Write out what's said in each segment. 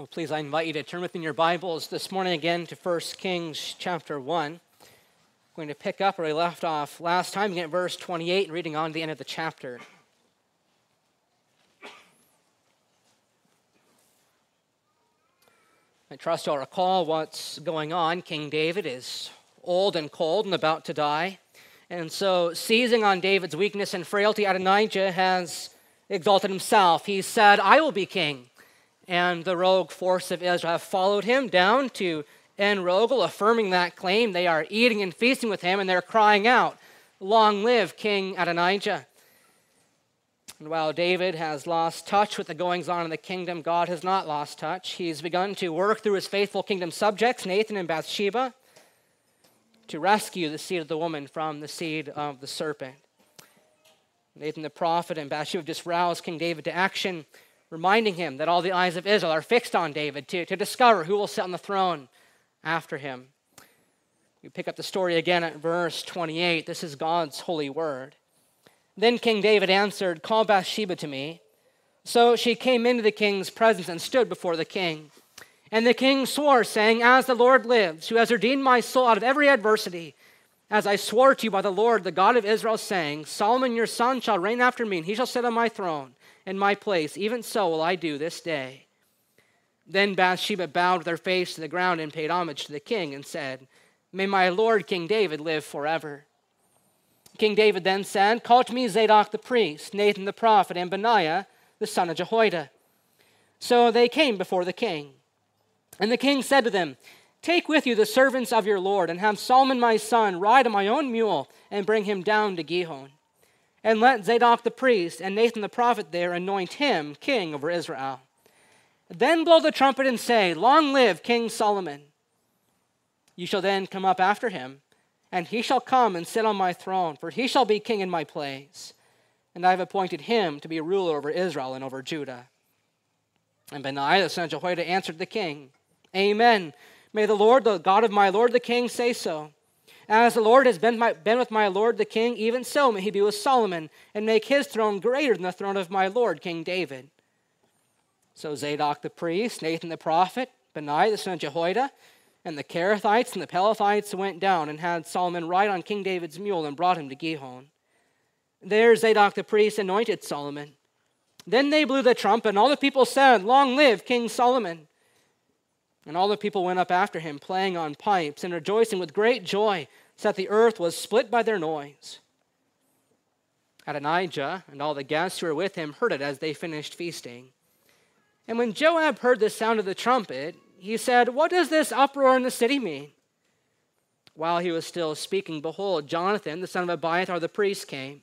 Well, please, I invite you to turn within your Bibles this morning again to 1 Kings chapter 1. I'm going to pick up where we left off last time, again verse 28, and reading on to the end of the chapter. I trust you'll recall what's going on. King David is old and cold and about to die. And so, seizing on David's weakness and frailty, Adonijah has exalted himself. He said, I will be king and the rogue force of Israel have followed him down to En Rogel, affirming that claim. They are eating and feasting with him, and they're crying out, Long live King Adonijah. And while David has lost touch with the goings on in the kingdom, God has not lost touch. He's begun to work through his faithful kingdom subjects, Nathan and Bathsheba, to rescue the seed of the woman from the seed of the serpent. Nathan the prophet and Bathsheba just roused King David to action reminding him that all the eyes of Israel are fixed on David to, to discover who will sit on the throne after him. We pick up the story again at verse 28. This is God's holy word. Then King David answered, Call Bathsheba to me. So she came into the king's presence and stood before the king. And the king swore, saying, As the Lord lives, who has redeemed my soul out of every adversity, as I swore to you by the Lord, the God of Israel, saying, Solomon your son shall reign after me, and he shall sit on my throne in my place. Even so will I do this day. Then Bathsheba bowed her face to the ground and paid homage to the king and said, May my lord King David live forever. King David then said, Call to me Zadok the priest, Nathan the prophet, and Benaiah the son of Jehoiada. So they came before the king. And the king said to them, Take with you the servants of your Lord, and have Solomon my son ride on my own mule, and bring him down to Gihon. And let Zadok the priest and Nathan the prophet there anoint him king over Israel. Then blow the trumpet and say, Long live King Solomon. You shall then come up after him, and he shall come and sit on my throne, for he shall be king in my place. And I have appointed him to be ruler over Israel and over Judah. And Benaiah the son of Jehoiada answered the king, Amen. May the Lord, the God of my Lord the king, say so. As the Lord has been, my, been with my Lord the king, even so may he be with Solomon, and make his throne greater than the throne of my Lord King David. So Zadok the priest, Nathan the prophet, Benaiah the son of Jehoiada, and the Kerethites and the Pelethites went down and had Solomon ride on King David's mule and brought him to Gihon. There Zadok the priest anointed Solomon. Then they blew the trumpet, and all the people said, Long live King Solomon! And all the people went up after him, playing on pipes and rejoicing with great joy, so that the earth was split by their noise. Adonijah and all the guests who were with him heard it as they finished feasting. And when Joab heard the sound of the trumpet, he said, What does this uproar in the city mean? While he was still speaking, behold, Jonathan, the son of Abiathar the priest, came.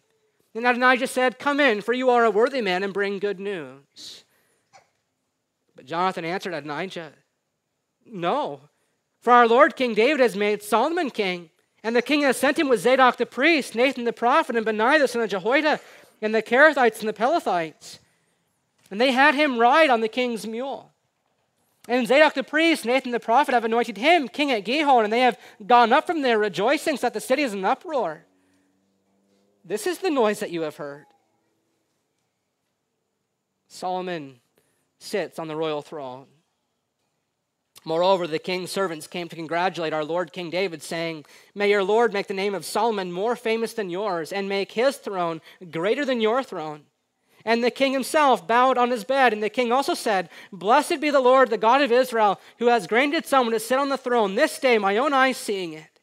And Adonijah said, Come in, for you are a worthy man, and bring good news. But Jonathan answered Adonijah, no. For our Lord King David has made Solomon king, and the king has sent him with Zadok the priest, Nathan the prophet, and Benaiah the son of Jehoiada, and the Kerethites and the Pelethites. And they had him ride on the king's mule. And Zadok the priest, Nathan the prophet, have anointed him king at Gihon, and they have gone up from there rejoicing so that the city is in uproar. This is the noise that you have heard. Solomon sits on the royal throne. Moreover, the king's servants came to congratulate our Lord King David, saying, May your Lord make the name of Solomon more famous than yours, and make his throne greater than your throne. And the king himself bowed on his bed, and the king also said, Blessed be the Lord, the God of Israel, who has granted someone to sit on the throne this day, my own eyes seeing it.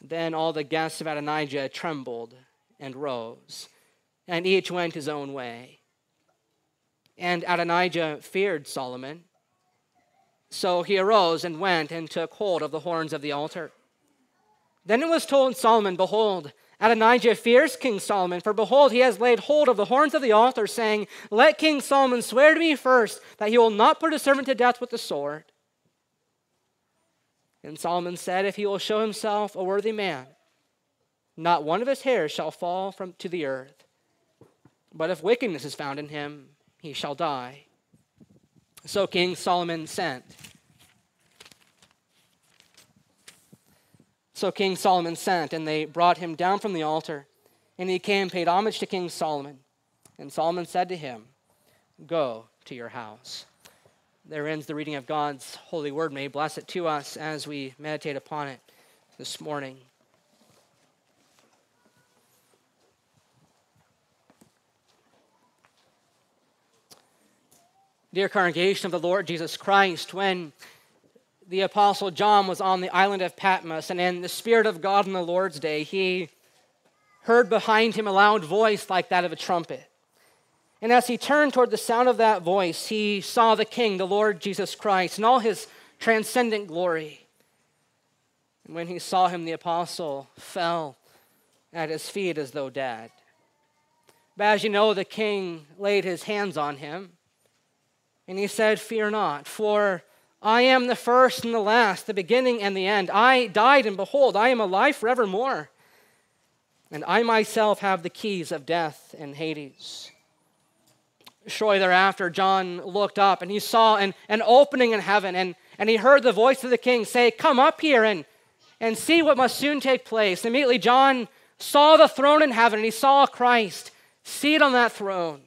Then all the guests of Adonijah trembled and rose, and each went his own way. And Adonijah feared Solomon. So he arose and went and took hold of the horns of the altar. Then it was told Solomon, Behold, Adonijah fears King Solomon, for behold, he has laid hold of the horns of the altar, saying, Let King Solomon swear to me first that he will not put his servant to death with the sword. And Solomon said, If he will show himself a worthy man, not one of his hairs shall fall from to the earth. But if wickedness is found in him, he shall die. So King Solomon sent. So King Solomon sent, and they brought him down from the altar. And he came, paid homage to King Solomon. And Solomon said to him, Go to your house. There ends the reading of God's holy word. May bless it to us as we meditate upon it this morning. Dear congregation of the Lord Jesus Christ, when the Apostle John was on the island of Patmos, and in the Spirit of God on the Lord's day, he heard behind him a loud voice like that of a trumpet. And as he turned toward the sound of that voice, he saw the King, the Lord Jesus Christ, in all his transcendent glory. And when he saw him, the apostle fell at his feet as though dead. But as you know, the king laid his hands on him and he said, Fear not, for I am the first and the last, the beginning and the end. I died, and behold, I am alive forevermore. And I myself have the keys of death and Hades. Shortly thereafter, John looked up and he saw an, an opening in heaven, and, and he heard the voice of the king say, Come up here and, and see what must soon take place. Immediately, John saw the throne in heaven, and he saw Christ seated on that throne.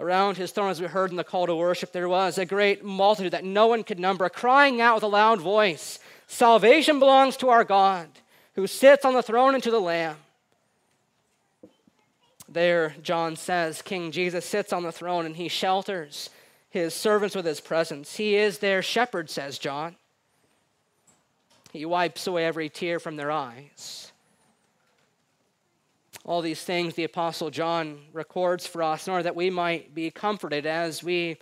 Around his throne, as we heard in the call to worship, there was a great multitude that no one could number, crying out with a loud voice Salvation belongs to our God, who sits on the throne and to the Lamb. There, John says, King Jesus sits on the throne and he shelters his servants with his presence. He is their shepherd, says John. He wipes away every tear from their eyes. All these things the Apostle John records for us in order that we might be comforted as we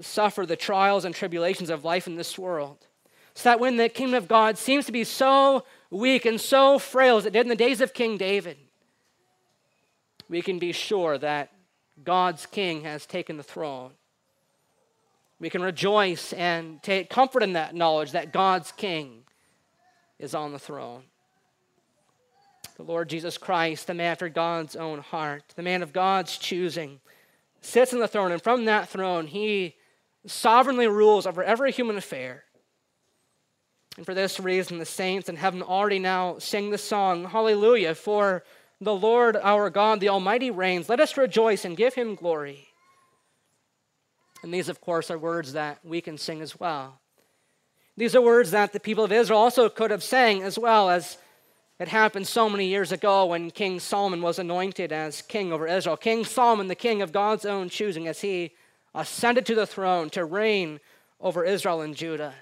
suffer the trials and tribulations of life in this world. So that when the kingdom of God seems to be so weak and so frail as it did in the days of King David, we can be sure that God's king has taken the throne. We can rejoice and take comfort in that knowledge that God's king is on the throne the Lord Jesus Christ, the man after God's own heart, the man of God's choosing, sits on the throne, and from that throne, he sovereignly rules over every human affair. And for this reason, the saints in heaven already now sing the song, Hallelujah, for the Lord our God, the Almighty, reigns. Let us rejoice and give him glory. And these, of course, are words that we can sing as well. These are words that the people of Israel also could have sang as well as it happened so many years ago when King Solomon was anointed as king over Israel. King Solomon, the king of God's own choosing, as he ascended to the throne to reign over Israel and Judah.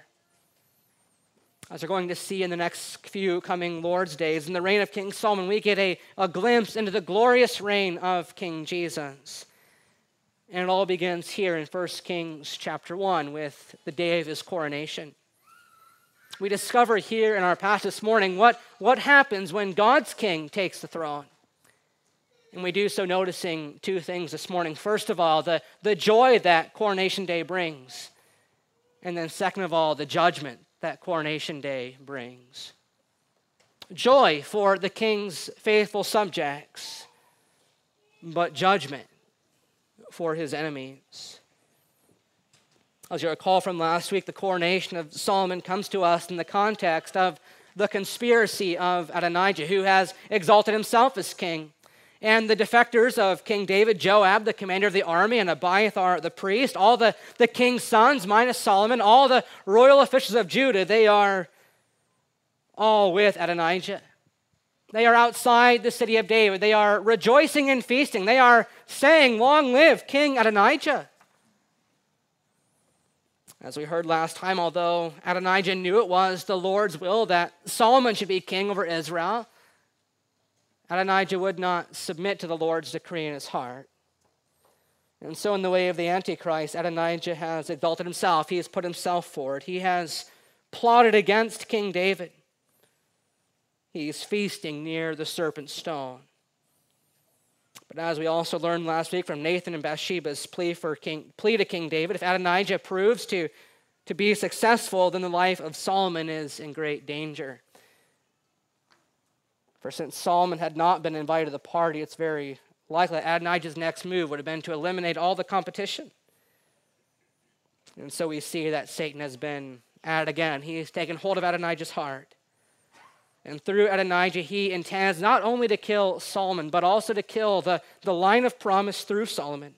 As we're going to see in the next few coming Lord's days, in the reign of King Solomon, we get a, a glimpse into the glorious reign of King Jesus. And it all begins here in 1 Kings chapter 1 with the day of his coronation we discover here in our passage this morning what, what happens when God's king takes the throne. And we do so noticing two things this morning. First of all, the, the joy that coronation day brings. And then, second of all, the judgment that coronation day brings. Joy for the king's faithful subjects, but judgment for his enemies. As you recall from last week, the coronation of Solomon comes to us in the context of the conspiracy of Adonijah, who has exalted himself as king. And the defectors of King David, Joab, the commander of the army, and Abiathar, the priest, all the, the king's sons, minus Solomon, all the royal officials of Judah, they are all with Adonijah. They are outside the city of David. They are rejoicing and feasting. They are saying, Long live King Adonijah. As we heard last time, although Adonijah knew it was the Lord's will that Solomon should be king over Israel, Adonijah would not submit to the Lord's decree in his heart. And so, in the way of the Antichrist, Adonijah has exalted himself. He has put himself forward. He has plotted against King David. He is feasting near the serpent's stone. But as we also learned last week from Nathan and Bathsheba's plea, for King, plea to King David, if Adonijah proves to, to be successful, then the life of Solomon is in great danger. For since Solomon had not been invited to the party, it's very likely that Adonijah's next move would have been to eliminate all the competition. And so we see that Satan has been at it again. He has taken hold of Adonijah's heart. And through Adonijah, he intends not only to kill Solomon, but also to kill the, the line of promise through Solomon.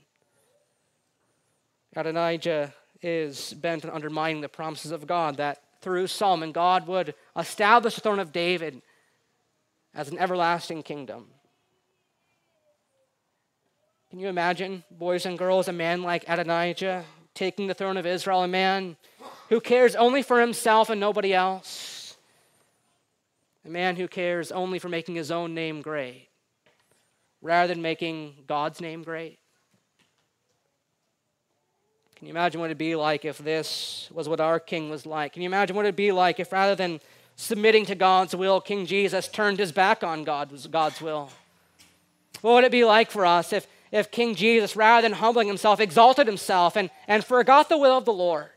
Adonijah is bent on undermining the promises of God that through Solomon, God would establish the throne of David as an everlasting kingdom. Can you imagine, boys and girls, a man like Adonijah taking the throne of Israel, a man who cares only for himself and nobody else, a man who cares only for making his own name great rather than making God's name great? Can you imagine what it'd be like if this was what our king was like? Can you imagine what it'd be like if rather than submitting to God's will, King Jesus turned his back on God's, God's will? What would it be like for us if, if King Jesus, rather than humbling himself, exalted himself and, and forgot the will of the Lord?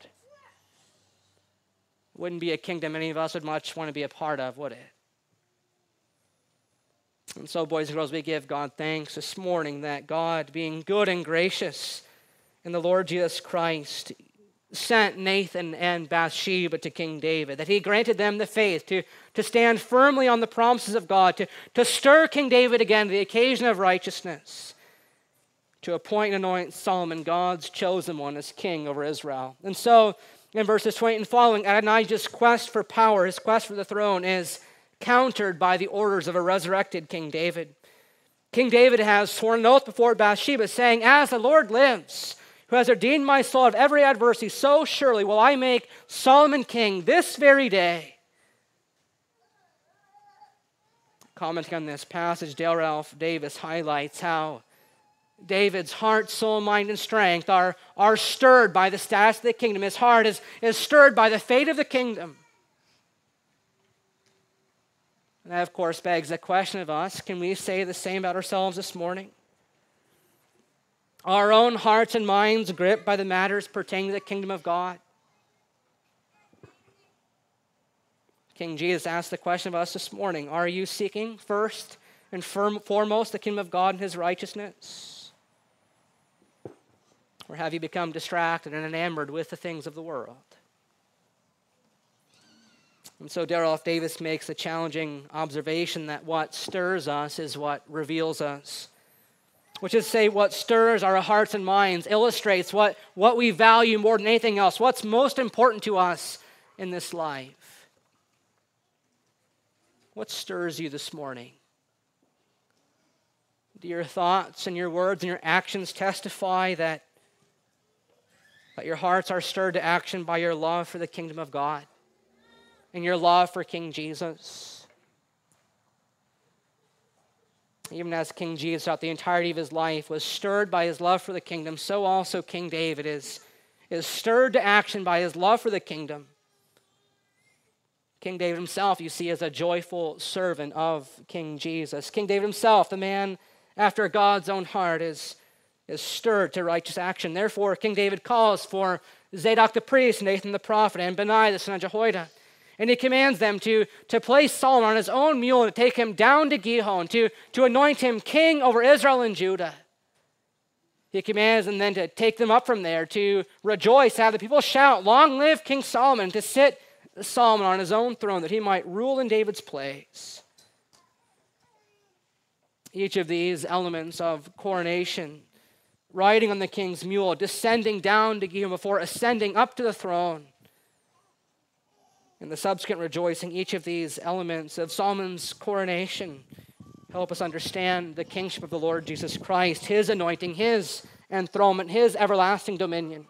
Wouldn't be a kingdom any of us would much want to be a part of, would it? And so, boys and girls, we give God thanks this morning that God, being good and gracious, in the Lord Jesus Christ sent Nathan and Bathsheba to King David, that he granted them the faith to, to stand firmly on the promises of God, to, to stir King David again to the occasion of righteousness, to appoint and anoint Solomon, God's chosen one, as king over Israel. And so, in verses 20 and following, Adonijah's quest for power, his quest for the throne, is countered by the orders of a resurrected King David. King David has sworn an oath before Bathsheba, saying, As the Lord lives, who has redeemed my soul of every adversity, so surely will I make Solomon king this very day. Commenting on this passage, Dale Ralph Davis highlights how David's heart, soul, mind, and strength are, are stirred by the status of the kingdom. His heart is, is stirred by the fate of the kingdom. And that, of course, begs the question of us can we say the same about ourselves this morning? our own hearts and minds gripped by the matters pertaining to the kingdom of God? King Jesus asked the question of us this morning Are you seeking first and foremost the kingdom of God and his righteousness? Or have you become distracted and enamored with the things of the world? And so Dale Ralph Davis makes the challenging observation that what stirs us is what reveals us which is to say what stirs our hearts and minds, illustrates what, what we value more than anything else, what's most important to us in this life. What stirs you this morning? Do your thoughts and your words and your actions testify that, that your hearts are stirred to action by your love for the kingdom of God and your love for King Jesus? even as King Jesus throughout the entirety of his life was stirred by his love for the kingdom, so also King David is, is stirred to action by his love for the kingdom. King David himself, you see, is a joyful servant of King Jesus. King David himself, the man after God's own heart, is, is stirred to righteous action. Therefore, King David calls for Zadok the priest, Nathan the prophet, and Benaiah the son of Jehoiada and he commands them to, to place Solomon on his own mule and to take him down to Gihon to, to anoint him king over Israel and Judah. He commands them then to take them up from there to rejoice, have the people shout, Long live King Solomon, to sit Solomon on his own throne that he might rule in David's place. Each of these elements of coronation, riding on the king's mule, descending down to Gihon before ascending up to the throne, and the subsequent rejoicing, each of these elements of Solomon's coronation help us understand the kingship of the Lord Jesus Christ, his anointing, his enthronement, his everlasting dominion.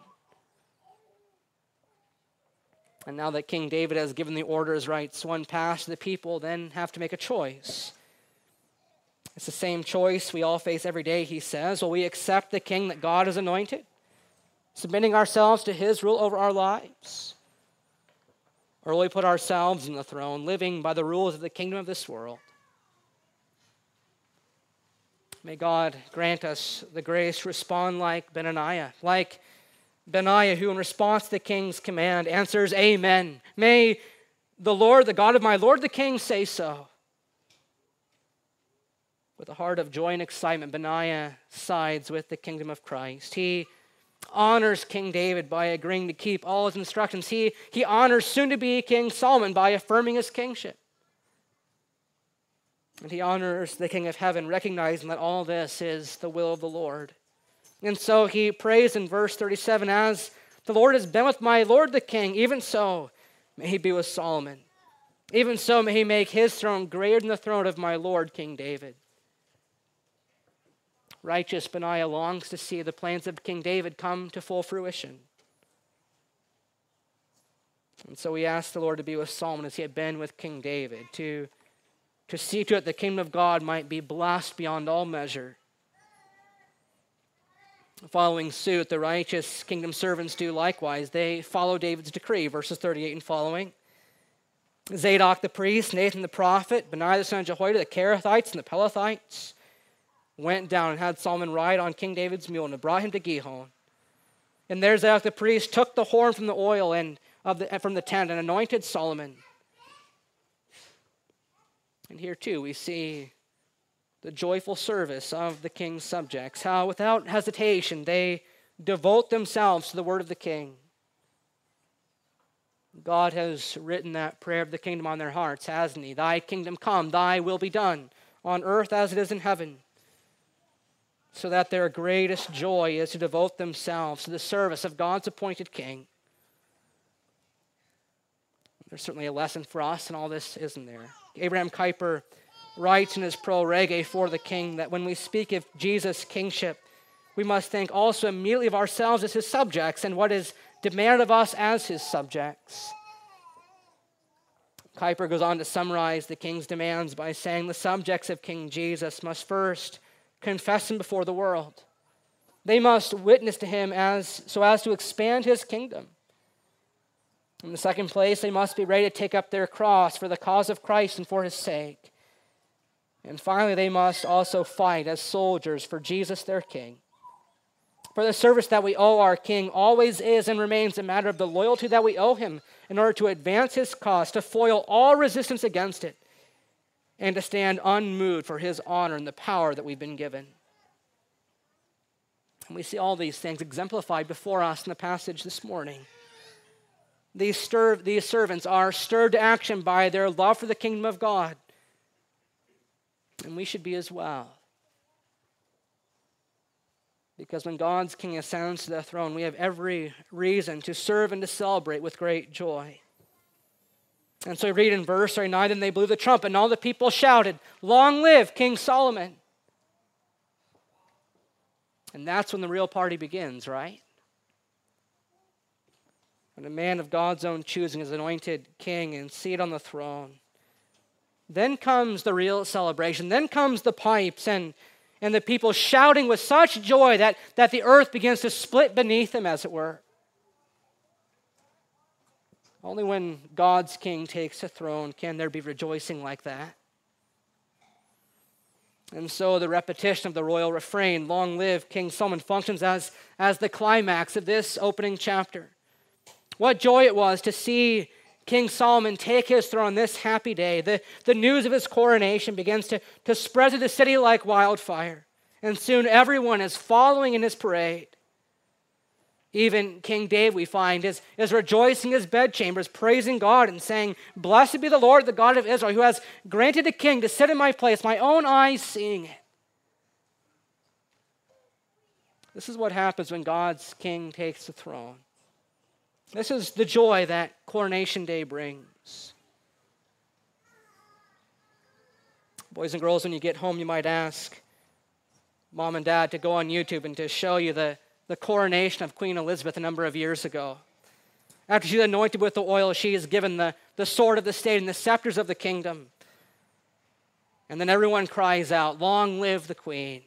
And now that King David has given the orders, rights, one pass, the people then have to make a choice. It's the same choice we all face every day, he says. Will we accept the king that God has anointed, submitting ourselves to his rule over our lives? Or we put ourselves in the throne, living by the rules of the kingdom of this world? May God grant us the grace to respond like Benaiah, like Benaiah, who, in response to the king's command, answers, Amen. May the Lord, the God of my Lord the king, say so. With a heart of joy and excitement, Benaiah sides with the kingdom of Christ. He honors King David by agreeing to keep all his instructions. He, he honors soon to be King Solomon by affirming his kingship. And he honors the King of heaven, recognizing that all this is the will of the Lord. And so he prays in verse 37 As the Lord has been with my Lord the king, even so may he be with Solomon. Even so may he make his throne greater than the throne of my Lord King David. Righteous Benaiah longs to see the plans of King David come to full fruition. And so we ask the Lord to be with Solomon as he had been with King David, to, to see to it the kingdom of God might be blessed beyond all measure. Following suit, the righteous kingdom servants do likewise. They follow David's decree, verses 38 and following. Zadok the priest, Nathan the prophet, Benaiah the son of Jehoiada, the Kerethites and the Pelethites went down and had Solomon ride on King David's mule and brought him to Gihon. And there Zadok the priest took the horn from the oil and of the, from the tent and anointed Solomon. And here too we see the joyful service of the king's subjects, how without hesitation they devote themselves to the word of the king. God has written that prayer of the kingdom on their hearts, hasn't He? Thy kingdom come, thy will be done, on earth as it is in heaven. So that their greatest joy is to devote themselves to the service of God's appointed king. There's certainly a lesson for us in all this, isn't there? Abraham Kuyper writes in his pro rege for the king that when we speak of Jesus' kingship, we must think also immediately of ourselves as his subjects and what is demanded of us as his subjects. Kuyper goes on to summarize the king's demands by saying the subjects of King Jesus must first confess him before the world. They must witness to him as, so as to expand his kingdom. In the second place, they must be ready to take up their cross for the cause of Christ and for his sake. And finally, they must also fight as soldiers for Jesus, their king. For the service that we owe our King always is and remains a matter of the loyalty that we owe him in order to advance his cause, to foil all resistance against it, and to stand unmoved for his honor and the power that we've been given. And we see all these things exemplified before us in the passage this morning. These, stir, these servants are stirred to action by their love for the kingdom of God. And we should be as well. Because when God's King ascends to the throne, we have every reason to serve and to celebrate with great joy. And so we read in verse 39 Then they blew the trumpet, and all the people shouted, Long live King Solomon! And that's when the real party begins, right? When a man of God's own choosing is anointed king and seated on the throne. Then comes the real celebration. Then comes the pipes and and the people shouting with such joy that, that the earth begins to split beneath them, as it were. Only when God's king takes the throne can there be rejoicing like that. And so the repetition of the royal refrain, Long live King Solomon, functions as, as the climax of this opening chapter. What joy it was to see King Solomon take his throne this happy day. The, the news of his coronation begins to, to spread through the city like wildfire. And soon everyone is following in his parade. Even King David, we find, is, is rejoicing in his bedchambers, praising God and saying, Blessed be the Lord, the God of Israel, who has granted a king to sit in my place, my own eyes seeing it. This is what happens when God's king takes the throne. This is the joy that coronation day brings. Boys and girls, when you get home, you might ask mom and dad to go on YouTube and to show you the, the coronation of Queen Elizabeth a number of years ago. After she's anointed with the oil, she is given the, the sword of the state and the scepters of the kingdom. And then everyone cries out, Long live the queen.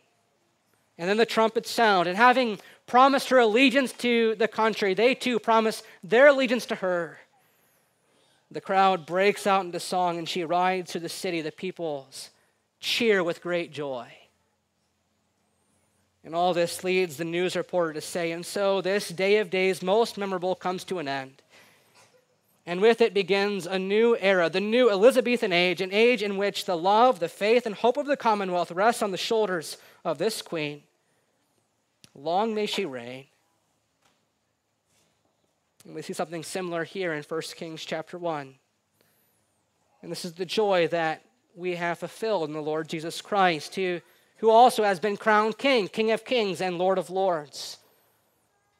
And then the trumpets sound. And having promised her allegiance to the country, they too promise their allegiance to her. The crowd breaks out into song and she rides through the city. The peoples cheer with great joy. And all this leads the news reporter to say, and so this day of days, most memorable, comes to an end. And with it begins a new era, the new Elizabethan age, an age in which the love, the faith, and hope of the Commonwealth rests on the shoulders of this queen. Long may she reign. And we see something similar here in 1 Kings chapter 1. And this is the joy that we have fulfilled in the Lord Jesus Christ, who, who also has been crowned king, king of kings and lord of lords.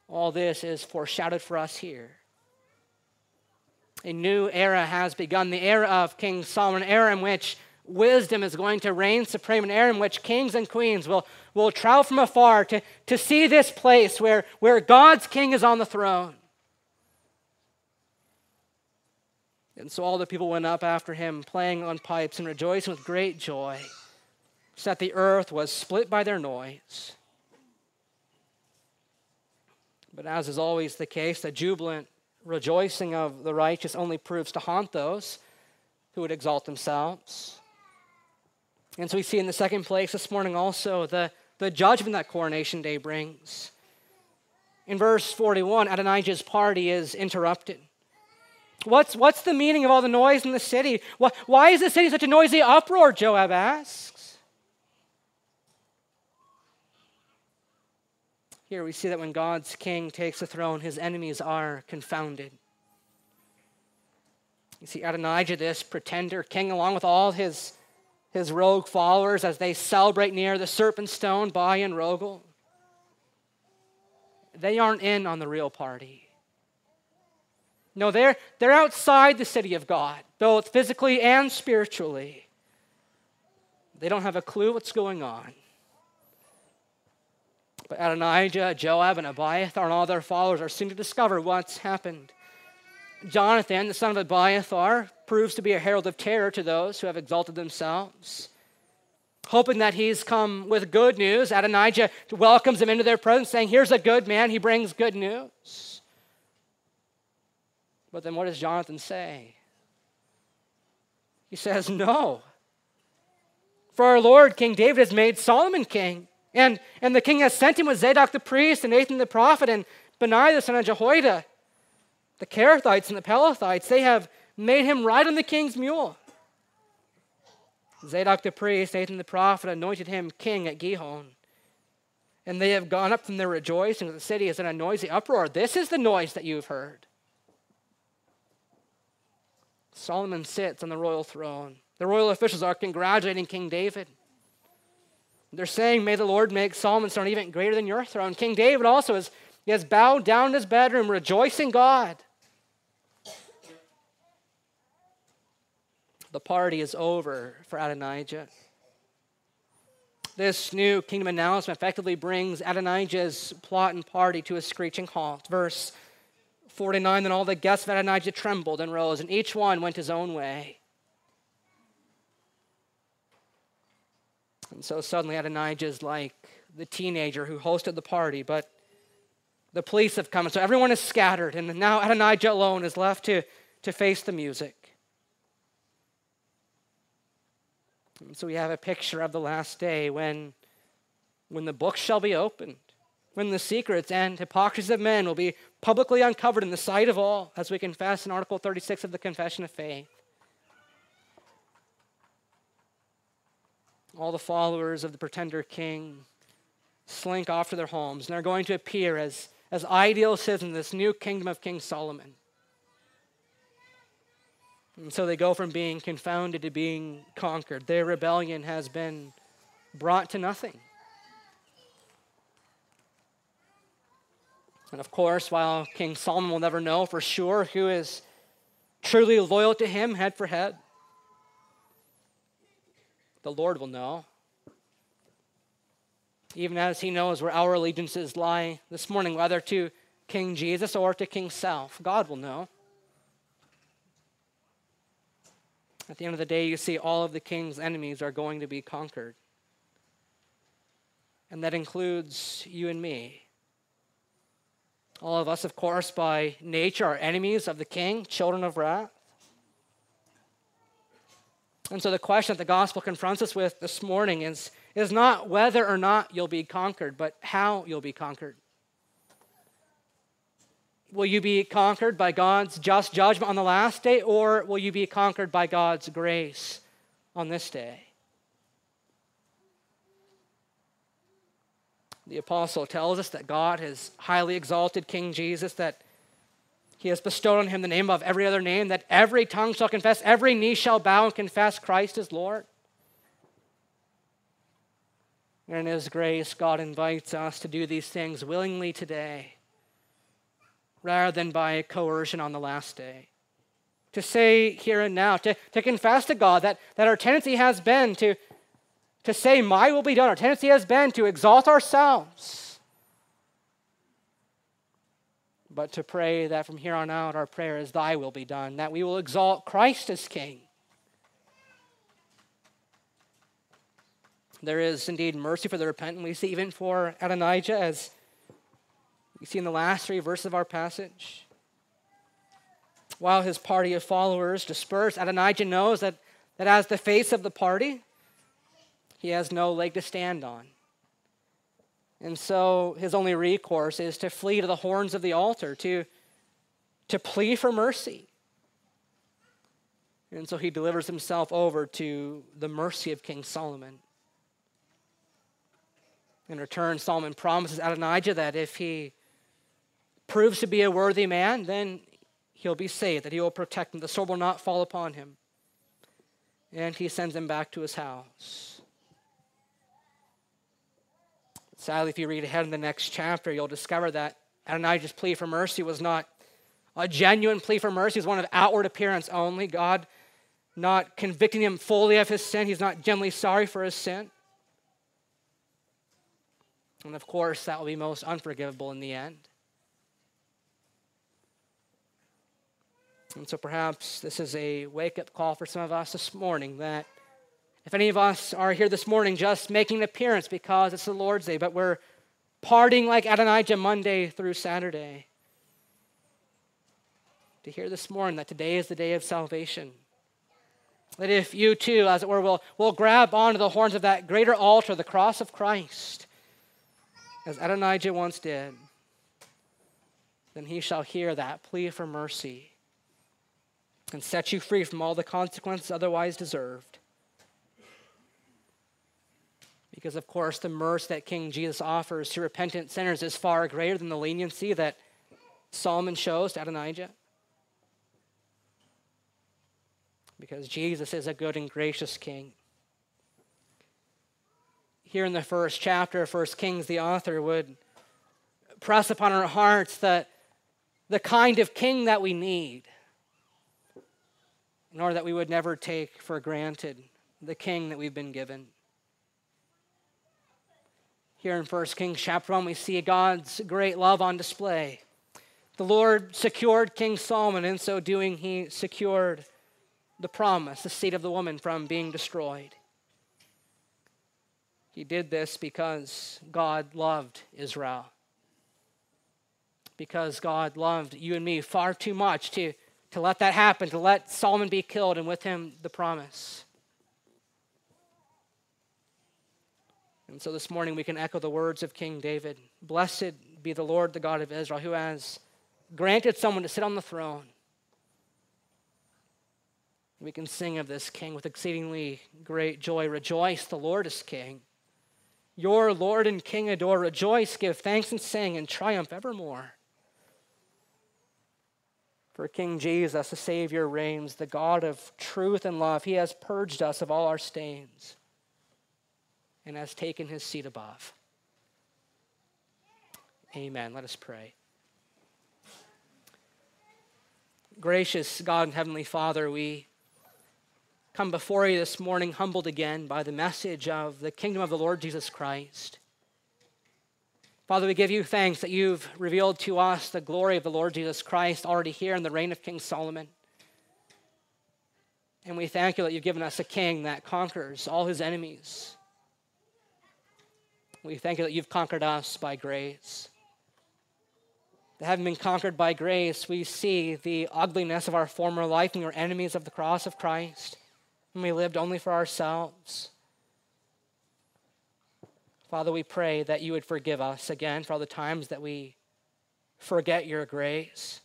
All this is foreshadowed for us here. A new era has begun, the era of King Solomon, era in which wisdom is going to reign supreme, an era in which kings and queens will, will travel from afar to, to see this place where, where God's king is on the throne. And so all the people went up after him, playing on pipes and rejoicing with great joy, so that the earth was split by their noise. But as is always the case, the jubilant rejoicing of the righteous only proves to haunt those who would exalt themselves. And so we see in the second place this morning also the, the judgment that coronation day brings. In verse 41, Adonijah's party is interrupted. What's, what's the meaning of all the noise in the city? Why, why is the city such a noisy uproar? Joab asks. Here we see that when God's king takes the throne, his enemies are confounded. You see Adonijah, this pretender king, along with all his, his rogue followers, as they celebrate near the serpent stone by En Rogel. They aren't in on the real party. No, they're, they're outside the city of God, both physically and spiritually. They don't have a clue what's going on. But Adonijah, Joab, and Abiathar and all their followers are soon to discover what's happened. Jonathan, the son of Abiathar, proves to be a herald of terror to those who have exalted themselves. Hoping that he's come with good news, Adonijah welcomes him into their presence, saying, Here's a good man, he brings good news. But then what does Jonathan say? He says, No. For our Lord, King David, has made Solomon king. And, and the king has sent him with Zadok the priest and Nathan the prophet and Benaiah the son of Jehoiada. The Kerethites and the Pelethites, they have made him ride on the king's mule. Zadok the priest, Nathan the prophet, anointed him king at Gihon. And they have gone up from their rejoicing. The city is in a noisy uproar. This is the noise that you've heard. Solomon sits on the royal throne. The royal officials are congratulating King David. They're saying, May the Lord make Solomon's throne even greater than your throne. King David also has, he has bowed down in his bedroom, rejoicing God. The party is over for Adonijah. This new kingdom announcement effectively brings Adonijah's plot and party to a screeching halt. Verse 49 Then all the guests of Adonijah trembled and rose, and each one went his own way. And so suddenly Adonijah is like the teenager who hosted the party, but the police have come, and so everyone is scattered, and now Adonijah alone is left to, to face the music. And so we have a picture of the last day when, when the books shall be opened when the secrets and hypocrisies of men will be publicly uncovered in the sight of all, as we confess in Article 36 of the Confession of Faith. All the followers of the pretender king slink off to their homes, and they're going to appear as, as ideal citizens in this new kingdom of King Solomon. And so they go from being confounded to being conquered. Their rebellion has been brought to nothing. And of course, while King Solomon will never know for sure who is truly loyal to him head for head, the Lord will know. Even as he knows where our allegiances lie this morning, whether to King Jesus or to King Self, God will know. At the end of the day, you see all of the king's enemies are going to be conquered. And that includes you and me. All of us, of course, by nature, are enemies of the king, children of wrath. And so the question that the gospel confronts us with this morning is, is not whether or not you'll be conquered, but how you'll be conquered. Will you be conquered by God's just judgment on the last day, or will you be conquered by God's grace on this day? The apostle tells us that God has highly exalted King Jesus, that he has bestowed on him the name of every other name, that every tongue shall confess, every knee shall bow and confess Christ is Lord. And in His grace, God invites us to do these things willingly today rather than by coercion on the last day. To say here and now, to, to confess to God that, that our tendency has been to, to say, My will be done. Our tendency has been to exalt ourselves. But to pray that from here on out, our prayer is, Thy will be done, that we will exalt Christ as King. There is indeed mercy for the repentant. We see even for Adonijah, as we see in the last three verses of our passage. While his party of followers disperse, Adonijah knows that, that as the face of the party, he has no leg to stand on. And so his only recourse is to flee to the horns of the altar, to, to plea for mercy. And so he delivers himself over to the mercy of King Solomon. In return, Solomon promises Adonijah that if he proves to be a worthy man, then he'll be saved, that he will protect him, the sword will not fall upon him. And he sends him back to his house. Sadly, if you read ahead in the next chapter, you'll discover that Adonijah's plea for mercy was not a genuine plea for mercy, it was one of outward appearance only. God not convicting him fully of his sin, he's not genuinely sorry for his sin. And of course, that will be most unforgivable in the end. And so perhaps this is a wake up call for some of us this morning that if any of us are here this morning just making an appearance because it's the Lord's Day, but we're partying like Adonijah Monday through Saturday, to hear this morning that today is the day of salvation. That if you too, as it were, will, will grab onto the horns of that greater altar, the cross of Christ, as Adonijah once did, then he shall hear that plea for mercy and set you free from all the consequences otherwise deserved. Because, of course, the mercy that King Jesus offers to repentant sinners is far greater than the leniency that Solomon shows to Adonijah. Because Jesus is a good and gracious king here in the first chapter of First Kings, the author would press upon our hearts that the kind of king that we need, in order that we would never take for granted the king that we've been given. Here in 1 Kings chapter 1, we see God's great love on display. The Lord secured King Solomon, in so doing, he secured the promise, the seed of the woman, from being destroyed. He did this because God loved Israel. Because God loved you and me far too much to, to let that happen, to let Solomon be killed, and with him the promise. And so this morning we can echo the words of King David Blessed be the Lord, the God of Israel, who has granted someone to sit on the throne. We can sing of this king with exceedingly great joy. Rejoice, the Lord is king. Your Lord and King adore. Rejoice, give thanks, and sing, and triumph evermore. For King Jesus, the Savior, reigns, the God of truth and love. He has purged us of all our stains and has taken his seat above. Amen. Let us pray. Gracious God and Heavenly Father, we come before you this morning humbled again by the message of the kingdom of the Lord Jesus Christ. Father, we give you thanks that you've revealed to us the glory of the Lord Jesus Christ already here in the reign of King Solomon. And we thank you that you've given us a king that conquers all his enemies. We thank you that you've conquered us by grace. That having been conquered by grace, we see the ugliness of our former life and we enemies of the cross of Christ when we lived only for ourselves. Father, we pray that you would forgive us again for all the times that we forget your grace,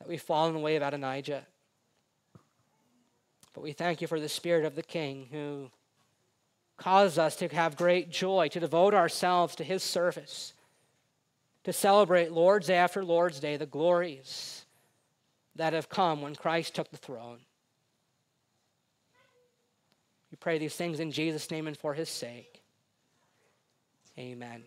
that we fall in the way of Adonijah. But we thank you for the Spirit of the King who causes us to have great joy, to devote ourselves to his service, to celebrate Lord's Day after Lord's Day the glories that have come when Christ took the throne. We pray these things in Jesus' name and for his sake. Amen.